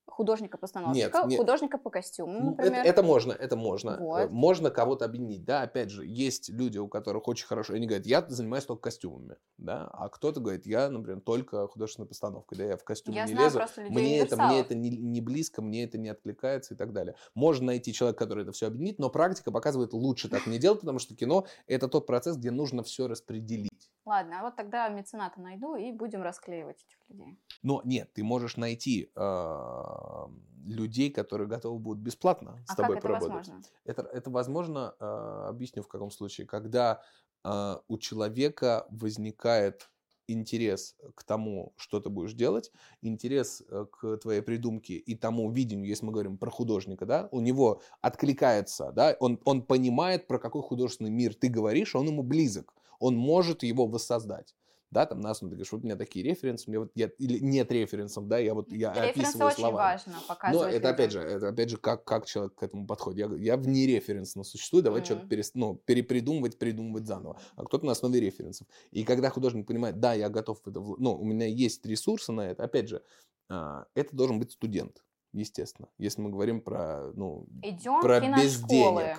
художника-постановщика, Нет, нет. художника по костюму, например? Это, это можно, это можно. Вот. Э, Можно кого-то объединить. Да, опять же, есть люди, у которых очень хорошо. Они говорят, я занимаюсь только костюмами. Да? А кто-то говорит, я, например, только художественной постановкой. Да, я в костюме Я не знаю лезу. Мне это, мне это не, не близко, мне это не откликается и так далее. Можно найти человека, который это все объединит, но практика показывает, лучше так не делать, потому что кино – это тот процесс, где нужно все распределить. Ладно, а вот тогда мецената найду и будем расклеивать этих людей. Но нет, ты можешь найти э, людей, которые готовы будут бесплатно с А как тобой это поработать. возможно? Это, это возможно, э, объясню в каком случае, когда э, у человека возникает интерес к тому, что ты будешь делать, интерес э, к твоей придумке и тому видению, если мы говорим про художника, да, у него откликается, да, он, он понимает, про какой художественный мир ты говоришь, он ему близок, он может его воссоздать. Да, там на основе ты говоришь, вот у меня такие референсы, меня вот я, или нет референсов, да, я вот я Референсы описываю очень важно Но показывать. это опять людям. же, это опять же, как, как человек к этому подходит. Я, я вне референсно существую, давай Мгм. что-то перес- ну, перепридумывать, придумывать заново. А кто-то на основе референсов. И когда художник понимает, да, я готов это, ну, у меня есть ресурсы на это, опять же, а, это должен быть студент, естественно. Если мы говорим про, ну, Идем про в киношколы.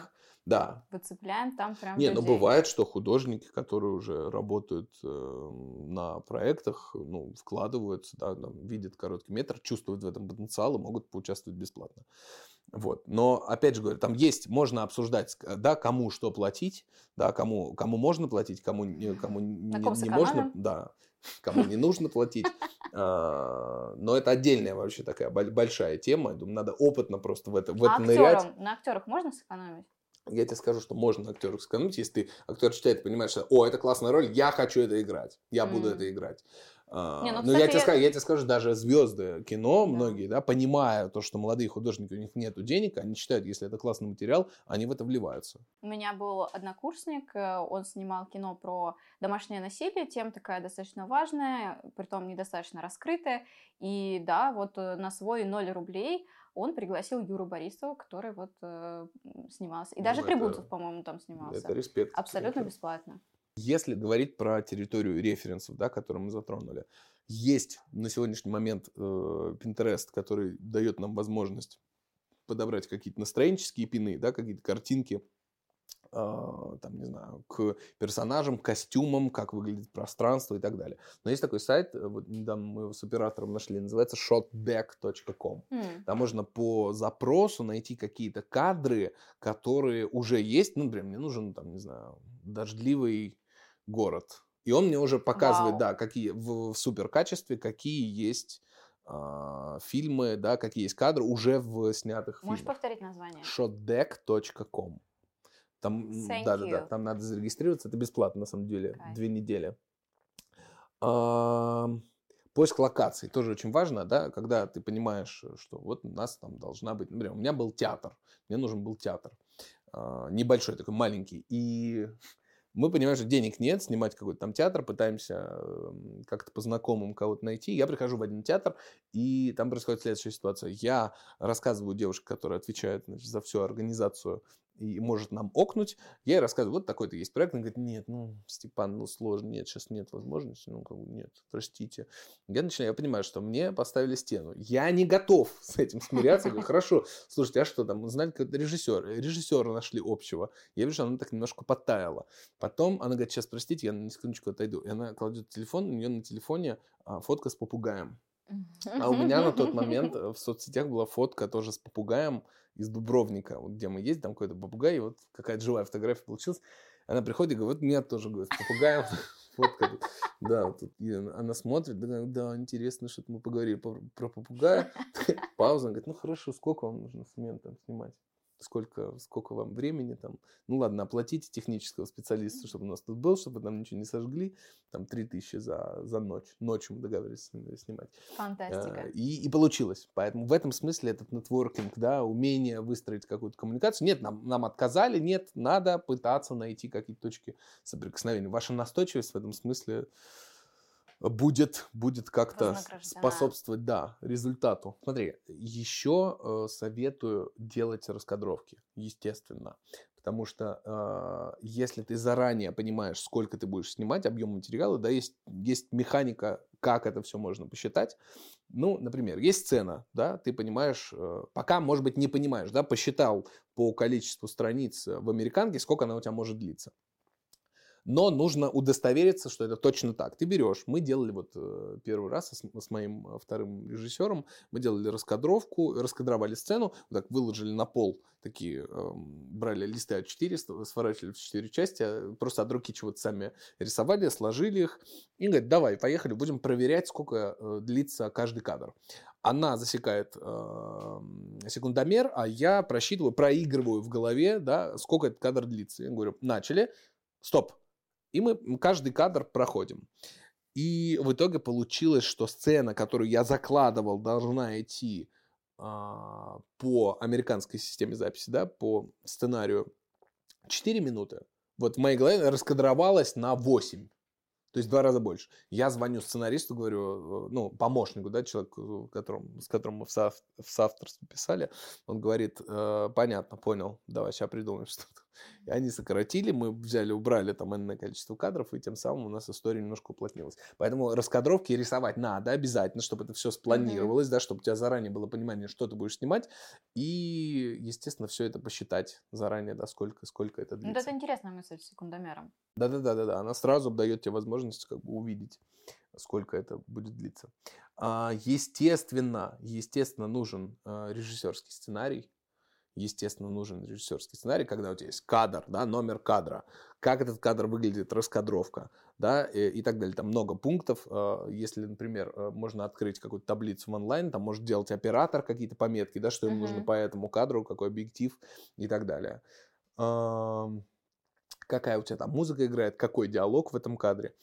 Да, Выцепляем там прям не, людей. бывает, что художники, которые уже работают э, на проектах, ну, вкладываются, да, там, видят короткий метр, чувствуют в этом потенциал и могут поучаствовать бесплатно. Вот. Но, опять же говорю, там есть, можно обсуждать, да, кому что платить, да, кому, кому можно платить, кому, кому не, не можно, да, кому не нужно платить. А, Но это отдельная вообще такая боль- большая тема. Я думаю, надо опытно просто в это, в а это нырять. актерам, на актерах можно сэкономить? Я тебе скажу, что можно на актерах сэкономить, если ты актер читает и понимаешь, что, о, это классная роль, я хочу это играть, я буду М. это играть. А, Не, ну, Но я тебе, я- скажу, я тебе скажу, даже звезды кино, Да. многие, да, понимая то, что молодые художники, у них нет денег, они считают, если это классный материал, они в это вливаются. У меня был однокурсник, э, он снимал кино про домашнее насилие, тема такая достаточно важная, притом недостаточно раскрытая. И да, вот э, на свой 0 рублей он пригласил Юру Борисова, который вот э, снимался. И Ну, даже это- Трибунцев, по-моему, там снимался. Это респект. Абсолютно бесплатно. Если говорить про территорию референсов, да, которые мы затронули, есть на сегодняшний момент э, Pinterest, который дает нам возможность подобрать какие-то настроенческие пины, да, какие-то картинки, там, не знаю, к персонажам, к костюмам, как выглядит пространство и так далее. Но есть такой сайт, э, вот недавно мы его с оператором нашли, называется shotdeck.com. М, Там можно по запросу найти какие-то кадры, которые уже есть. Ну, например, мне нужен, там, не знаю, дождливый город. И он мне уже показывает, Вау. да, какие в, в супер качестве, какие есть а, фильмы, да, какие есть кадры уже в снятых Можешь фильмах. повторить название? shotdeck.com. Там, Thank да, да, да, you. там надо зарегистрироваться, это бесплатно на самом деле, Кайф. две недели. А, Поиск локаций тоже очень важно, да, когда ты понимаешь, что вот у нас там должна быть, например, у меня был театр, мне нужен был театр, а, небольшой такой, маленький, и мы понимаем, что денег нет, снимать какой-то там театр, пытаемся как-то по знакомым кого-то найти. Я прихожу в один театр, и там происходит следующая ситуация. Я рассказываю девушке, которая отвечает значит, за всю организацию и может нам окнуть, я ей рассказываю, вот такой-то есть проект. Она говорит, нет, ну, Степан, ну, сложно, нет, сейчас нет возможности, ну, как бы нет, простите. Я начинаю, я понимаю, что мне поставили стену. Я не готов <laughs> с этим смиряться. Я говорю, хорошо, слушайте, а что там, знали какой-то режиссер? Режиссера нашли общего. Я вижу, она так немножко подтаяла. Потом она говорит, сейчас, простите, я на секундочку отойду. И она кладет телефон, у нее на телефоне а, фотка с попугаем. А у меня на тот момент э, в соцсетях была фотка тоже с попугаем из Дубровника, вот где мы ездим, там какой-то попугай, и вот какая-то живая фотография получилась. Она приходит и говорит, меня тоже, говорит, с попугаем <laughs> фотка. тут». Да, тут. Она смотрит, да, да, интересно, что-то мы поговорили про, про попугая. <laughs> Пауза, она говорит, ну хорошо, сколько вам нужно смен там снимать? Сколько, сколько вам времени там? Ну ладно, оплатите технического специалиста, чтобы у нас тут был, чтобы там ничего не сожгли. Там 3000 за, за ночь. Ночью мы договорились снимать. Фантастика. А, И, и получилось. Поэтому в этом смысле этот нетворкинг, да, умение выстроить какую-то коммуникацию. Нет, нам, нам отказали, нет, надо пытаться найти какие-то точки соприкосновения. Ваша настойчивость в этом смысле будет, будет как-то способствовать, да, результату. Смотри, еще э, советую делать раскадровки, естественно. Потому что э, если ты заранее понимаешь, сколько ты будешь снимать, объем материала, да, есть, есть механика, как это все можно посчитать. Ну, например, есть сцена, да, ты понимаешь, э, пока, может быть, не понимаешь, да, посчитал по количеству страниц в американке, сколько она у тебя может длиться. Но нужно удостовериться, что это точно так. Ты берешь, мы делали вот э, первый раз с, моим э, вторым режиссером, мы делали раскадровку, раскадровали сцену, вот так выложили на пол такие, эм, брали листы А4, ст- сворачивали в четыре части, а просто от руки чего-то сами рисовали, сложили их, и говорит, давай, поехали, будем проверять, сколько э, длится каждый кадр. Она засекает э, секундомер, а я просчитываю, проигрываю в голове, да, сколько этот кадр длится. Я говорю, начали, стоп. И мы каждый кадр проходим. И в итоге получилось, что сцена, которую я закладывал, должна идти а, по американской системе записи, да, по сценарию 4 минуты. Вот в моей голове раскадровалась на 8. То есть в два раза больше. Я звоню сценаристу, говорю, э, ну, помощнику, да, человеку, которым, с которым мы в, соав- в соавторстве писали. Он говорит, «Э, понятно, понял, давай, сейчас придумаем <laughs> что-то. И они сократили, мы взяли, убрали там энное количество кадров, и тем самым у нас история немножко уплотнилась. Поэтому раскадровки рисовать надо обязательно, чтобы это все спланировалось, да, чтобы у тебя заранее было понимание, что ты будешь снимать, и, естественно, все это посчитать заранее, да, сколько, сколько это Ну, длится. это интересная мысль с секундомером. Да-да-да-да, она сразу дает тебе возможность как бы увидеть, сколько это будет длиться. А, Естественно, естественно, нужен а, режиссерский сценарий. Естественно, нужен режиссерский сценарий, когда у тебя есть кадр, да, номер кадра, как этот кадр выглядит, раскадровка, да, и, и так далее. Там много пунктов. А, Если, например, а, можно открыть какую-то таблицу в онлайн, там может делать оператор какие-то пометки, да, что ему нужно Мгм. по этому кадру, какой объектив и так далее. Какая у тебя там музыка играет, какой диалог в этом кадре.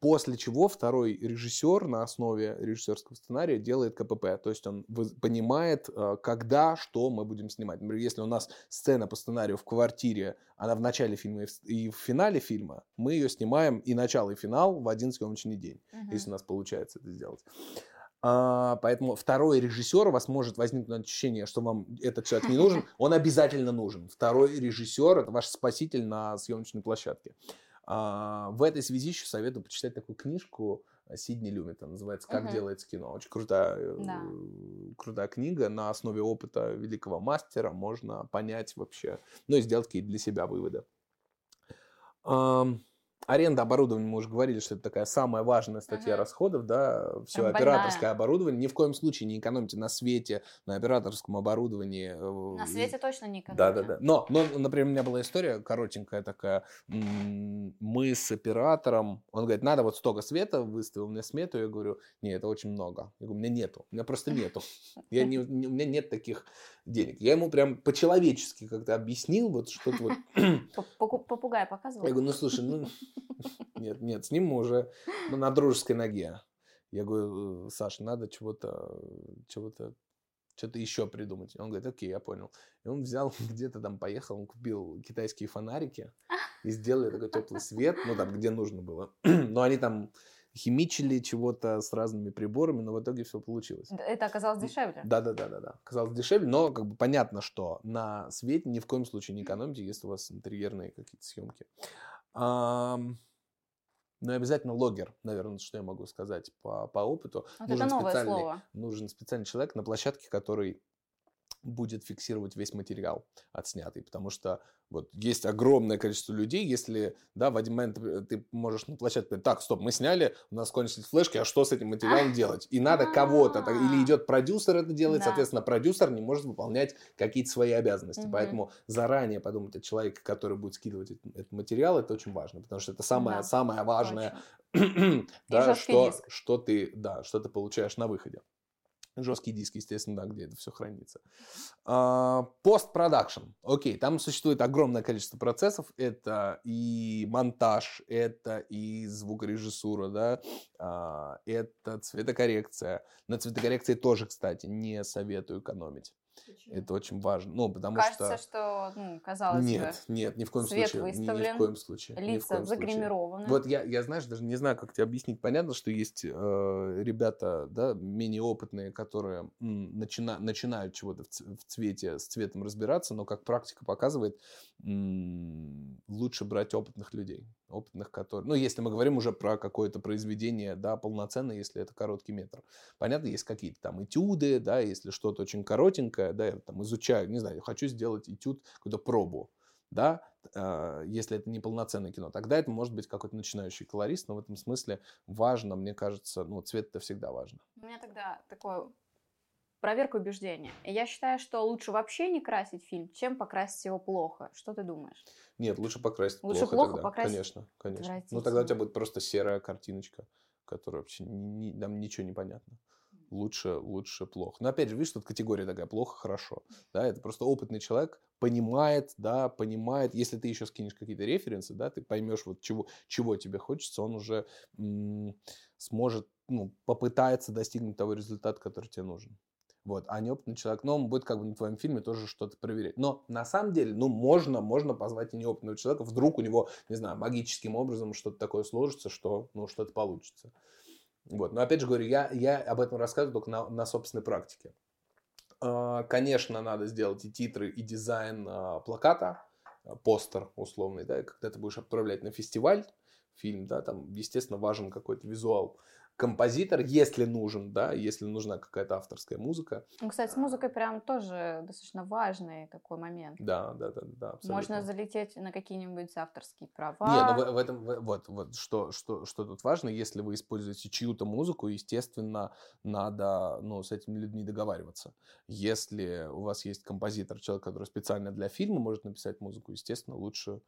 После чего второй режиссер на основе режиссерского сценария делает КПП, то есть он понимает, э, когда, что мы будем снимать. Например, если у нас сцена по сценарию в квартире, она в начале фильма и в, финале фильма, мы ее снимаем и начало, и финал в один съемочный день Мгм. если у нас получается это сделать. А, поэтому второй режиссер, у вас может возникнуть ощущение, что вам этот человек не нужен, он обязательно нужен. Второй режиссер – это ваш спаситель на съемочной площадке. А, в этой связи еще советую почитать такую книжку Сидни Люмита, называется «Как Мгм. делается кино». Очень крутая, э, Да. крутая книга. На основе опыта великого мастера можно понять вообще, ну и сделать какие-то для себя выводы. Аренда оборудования, мы уже говорили, что это такая самая важная статья Мгм. расходов, да, все Прям операторское больная. оборудование. Ни в коем случае не экономьте на свете, на операторском оборудовании. э, На свете точно не да, да, экономим. да. Но, но, например, у меня была история коротенькая такая. Мы с оператором, он говорит, надо вот столько света, выставил мне смету, я говорю, не, это очень много. Я говорю, у меня нету, у меня просто нету. Я не, у меня нет таких денег. Я ему прям по-человечески как-то объяснил, вот что-то вот. П- поку- Попугай показывал? Я говорю, ну слушай, ну <laughs> нет, нет, с ним мы уже на дружеской ноге. Я говорю, «Э, Саша, надо чего-то, чего-то, что-то еще придумать. Он говорит, окей, я понял. И он взял <laughs> где-то там поехал, он купил китайские фонарики <laughs> и сделали такой теплый свет, ну там, где нужно было. <clears throat> Но они там химичили чего-то с разными приборами, но в итоге все получилось. Это оказалось дешевле. Да, да, да, да, да. Казалось дешевле, но как бы понятно, что на свете ни в коем случае не экономьте, если у вас интерьерные какие-то съемки. Ам, Ну обязательно логер, наверное, что я могу сказать по, по опыту. Вот нужен это новое специальный- слово. Нужен специальный человек на площадке, который будет фиксировать весь материал отснятый, потому что вот есть огромное количество людей, если, да, в один момент э, ты можешь на площадке так, стоп, мы сняли, у нас кончились флешки, а что с этим материалом делать? И надо кого-то, или идет продюсер это делает, Да. соответственно, продюсер не может выполнять какие-то свои обязанности, Мгм. поэтому заранее подумать о человеке, который будет скидывать этот, этот материал, это очень важно, потому что это самое, Да, самое важное, <clears throat> да, что, что ты, да, что ты получаешь на выходе. Жесткий диск, естественно, да, где это все хранится. А, Постпродакшн. Окей, там существует огромное количество процессов. Это и монтаж, это и звукорежиссура, да, а, это цветокоррекция. На цветокоррекции тоже, кстати, не советую экономить. Это очень важно. Ну, потому Кажется, что... что, ну, казалось Нет, нет, ни в коем свет случае. ни- Ни, выставлен, в коем случае. бы, ни в лица коем случае. загримированы. Вот я, я, знаешь, даже не знаю, как тебе объяснить. Понятно, что есть э, ребята, да, менее опытные, которые м, начина- начинают чего-то в, в цвете, с цветом разбираться, но, как практика показывает, м, лучше брать опытных людей. Опытных, которые... Ну, если мы говорим уже про какое-то произведение, да, полноценное, если это короткий метр. Понятно, есть какие-то там этюды, да, если что-то очень коротенькое, да, я там изучаю, не знаю, хочу сделать этюд, какую-то пробу, да, э, если это не полноценное кино, тогда это может быть какой-то начинающий колорист, но в этом смысле важно, мне кажется, ну, цвет это всегда важно. У меня тогда такое проверка убеждения. Я считаю, что лучше вообще не красить фильм, чем покрасить его плохо. Что ты думаешь? Нет, лучше покрасить Лучше плохо, плохо тогда. покрасить? Конечно, конечно. Ну, тогда у тебя будет просто серая картиночка, которая вообще ни- ни- там ничего не понятно. Лучше, лучше, плохо. Но опять же, видишь, тут категория такая, плохо, хорошо. Да, это просто опытный человек понимает, да, понимает. Если ты еще скинешь какие-то референсы, да, ты поймешь, вот чего, чего тебе хочется, он уже м, сможет, ну, попытается достигнуть того результата, который тебе нужен. Вот, а неопытный человек, но он будет как бы на твоем фильме тоже что-то проверять. Но на самом деле, ну, можно, можно позвать и неопытного человека, вдруг у него, не знаю, магическим образом что-то такое сложится, что, ну, что-то получится. Вот, но опять же говорю, я, я об этом рассказываю только на, на собственной практике. А, Конечно, надо сделать и титры, и дизайн а, плаката, а, постер условный, да, когда ты будешь отправлять на фестиваль фильм, да, там, естественно, важен какой-то визуал. Композитор, если нужен, да, если нужна какая-то авторская музыка, Ну, кстати, с музыкой прям тоже достаточно важный такой момент. да, да, да, да, абсолютно. Можно залететь на какие-нибудь авторские права. Не, ну в, в этом, в- вот, вот, что, что, что тут важно, если вы используете чью-то музыку, естественно, надо, ну, с этими людьми договариваться. Если у вас есть композитор, человек, который специально для фильма может написать музыку, естественно, лучше,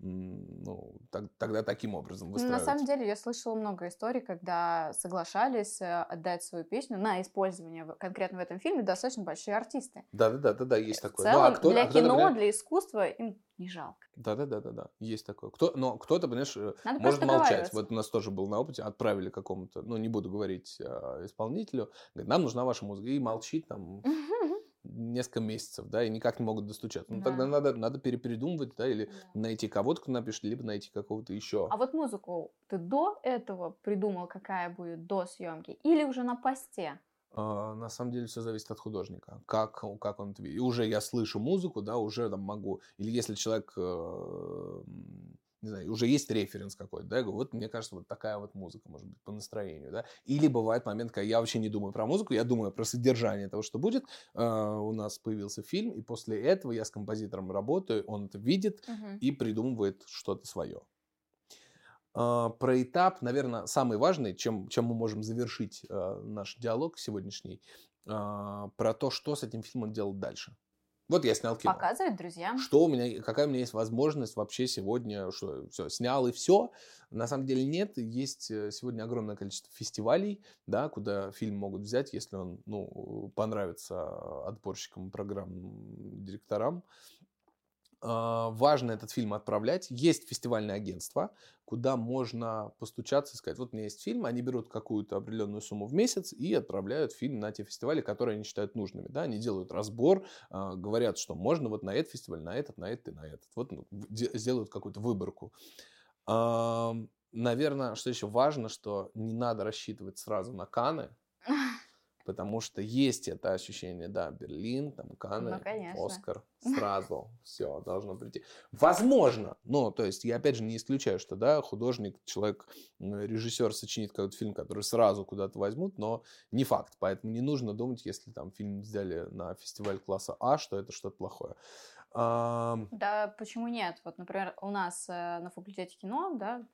ну, так- тогда таким образом Ну, На выстраивать. самом деле я слышала много историй, когда соглашались э, отдать свою песню на использование в- конкретно в этом фильме достаточно большие артисты. Да, да, да, да, да, есть В такое. целом, ну, а кто, для а кто, кино, например, для искусства им не жалко. Да-да-да-да-да, есть такое. Кто, но кто-то, понимаешь, э, Надо может молчать. Вот у нас тоже был на опыте, отправили какому-то, ну, не буду говорить а, исполнителю, говорит, нам нужна ваша музыка. И молчит там <laughs> несколько месяцев, да, и никак не могут достучаться. Ну, Да. тогда надо, надо перепередумывать, да, или Да. найти кого-то, кто напишет, либо найти какого-то еще. А вот музыку ты до этого придумал, какая будет до съемки, или уже на посте? А, на самом деле все зависит от художника. Как, как он. И уже я слышу музыку, да, уже там могу. Или если человек, э, не знаю, уже есть референс какой-то, да, я говорю, вот мне кажется, вот такая вот музыка может быть по настроению, да. Или бывает момент, когда я вообще не думаю про музыку, я думаю про содержание того, что будет. Э, у нас появился фильм, и после этого я с композитором работаю, он это видит, Мгм. и придумывает что-то свое. А, Про этап, наверное, самый важный, чем, чем мы можем завершить э, наш диалог сегодняшний, а, про то, что с этим фильмом делать дальше. Вот я снял кино. Показывать друзьям. Что у меня, какая у меня есть возможность вообще сегодня, что все, снял и все. На самом деле нет, есть э, сегодня огромное количество фестивалей, да, куда фильм могут взять, если он, ну, понравится отборщикам программ, директорам. А, Важно этот фильм отправлять. Есть фестивальное агентство, куда можно постучаться и сказать, вот у меня есть фильм, они берут какую-то определенную сумму в месяц и отправляют фильм на те фестивали, которые они считают нужными. Да? Они делают разбор, а, говорят, что можно вот на этот фестиваль, на этот, на этот и на этот. Вот ну, де- сделают какую-то выборку. Наверное, что еще важно, что не надо рассчитывать сразу на Каны, <laughs> потому что есть это ощущение, да, Берлин, там Каны, Ну. Оскар, <laughs> сразу все должно прийти. Возможно, но, то есть, я опять же не исключаю, что, да, художник, человек, режиссер сочинит какой-то фильм, который сразу куда-то возьмут, но не факт, поэтому не нужно думать, если там фильм взяли на фестиваль класса А, что это что-то плохое. Ам, Да, почему нет? Вот, например, у нас э, на факультете кино, да,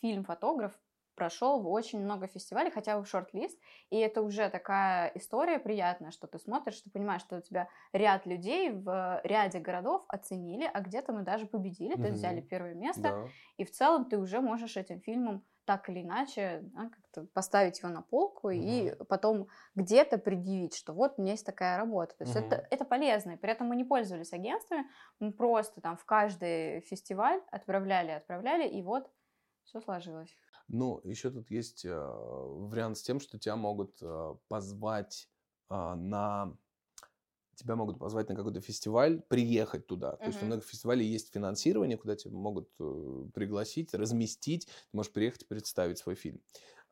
фильм «Фотограф» прошел очень много фестивалей, хотя бы в шорт-лист, и это уже такая история приятная, что ты смотришь, ты понимаешь, что у тебя ряд людей в ряде городов оценили, а где-то мы даже победили, то есть взяли первое место, да. и в целом ты уже можешь этим фильмом так или иначе да, как-то поставить его на полку и потом где-то предъявить, что вот у меня есть такая работа. То есть Мгм. это, это полезно. И при этом мы не пользовались агентствами, мы просто там в каждый фестиваль отправляли, отправляли, и вот все сложилось. Ну, еще тут есть э, вариант с тем, что тебя могут э, позвать э, на... Тебя могут позвать на какой-то фестиваль, приехать туда. То есть у многих фестивалей есть финансирование, куда тебя могут э, пригласить, разместить. Ты можешь приехать и представить свой фильм.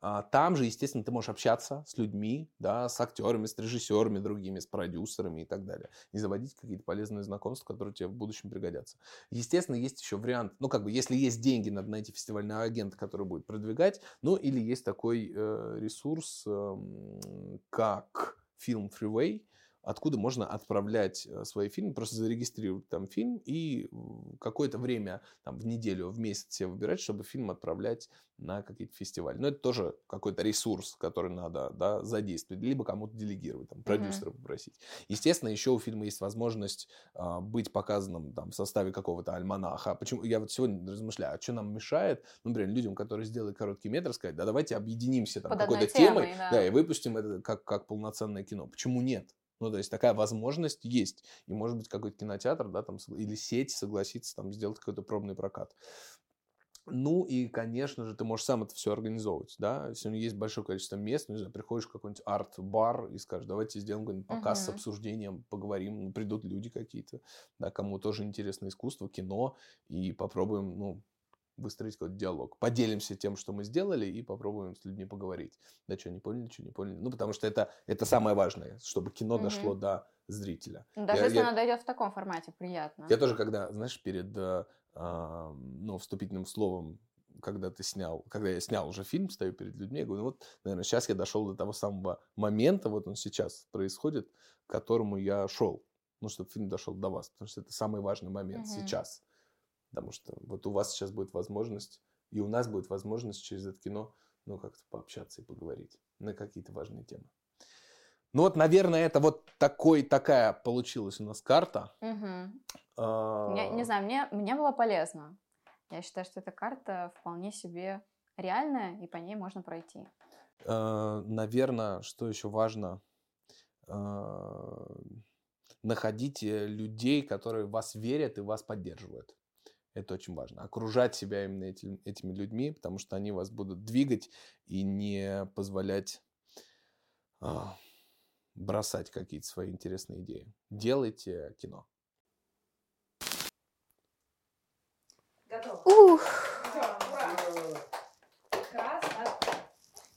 А Там же, естественно, ты можешь общаться с людьми, да, с актерами, с режиссерами другими, с продюсерами и так далее. И заводить какие-то полезные знакомства, которые тебе в будущем пригодятся. Естественно, есть еще вариант, ну, как бы, если есть деньги, надо найти фестивального агента, который будет продвигать, ну, или есть такой э, ресурс, эм, как Film Freeway, откуда можно отправлять э, свои фильмы, просто зарегистрировать там фильм и какое-то время, там, в неделю, в месяц себе выбирать, чтобы фильм отправлять на какие-то фестивали. Но это тоже какой-то ресурс, который надо да, задействовать, либо кому-то делегировать, там, продюсера попросить. Естественно, еще у фильма есть возможность а, быть показанным там, в составе какого-то альманаха. Почему? Я вот сегодня размышляю, а что нам мешает, ну, например, людям, которые сделали короткий метр, сказать, да давайте объединимся там какой-то темой, темой, да. да, и выпустим это как, как полноценное кино. Почему нет? Ну, то есть такая возможность есть. И, может быть, какой-то кинотеатр, да, там, или сеть согласится там сделать какой-то пробный прокат. Ну и, конечно же, ты можешь сам это все организовывать, да. Сегодня есть большое количество мест, ну, не знаю, приходишь в какой-нибудь арт-бар и скажешь, давайте сделаем какой-нибудь показ с Мгм. обсуждением, поговорим, ну, придут люди какие-то, да, кому тоже интересно искусство, кино, и попробуем, ну, выстроить какой-то диалог. Поделимся тем, что мы сделали, и попробуем с людьми поговорить. Да, что не поняли, что не поняли. Ну, потому что это, это самое важное, чтобы кино Мгм. дошло до зрителя. Ну, Даже Я- если я- оно дойдет в таком формате, приятно. Я тоже, когда, знаешь, перед э, а, ну, вступительным словом, когда ты снял, когда я снял уже фильм, стою перед людьми, я говорю, ну вот, наверное, сейчас я дошел до того самого момента, вот он сейчас происходит, к которому я шел. Ну, чтобы фильм дошел до вас, потому что это самый важный момент Мгм. сейчас. Потому что вот у вас сейчас будет возможность, и у нас будет возможность через это кино, ну, как-то пообщаться и поговорить на какие-то важные темы. Ну вот, наверное, это вот такой, такая получилась у нас карта. Мгм. А, Мне- не знаю, мне, мне было полезно. Я считаю, что эта карта вполне себе реальная, и по ней можно пройти. Наверное, что еще важно, э, находите людей, которые в вас верят и вас поддерживают. Это очень важно. Окружать себя именно этим, этими людьми, потому что они вас будут двигать и не позволять а, бросать какие-то свои интересные идеи. Делайте кино. Готово. Ух.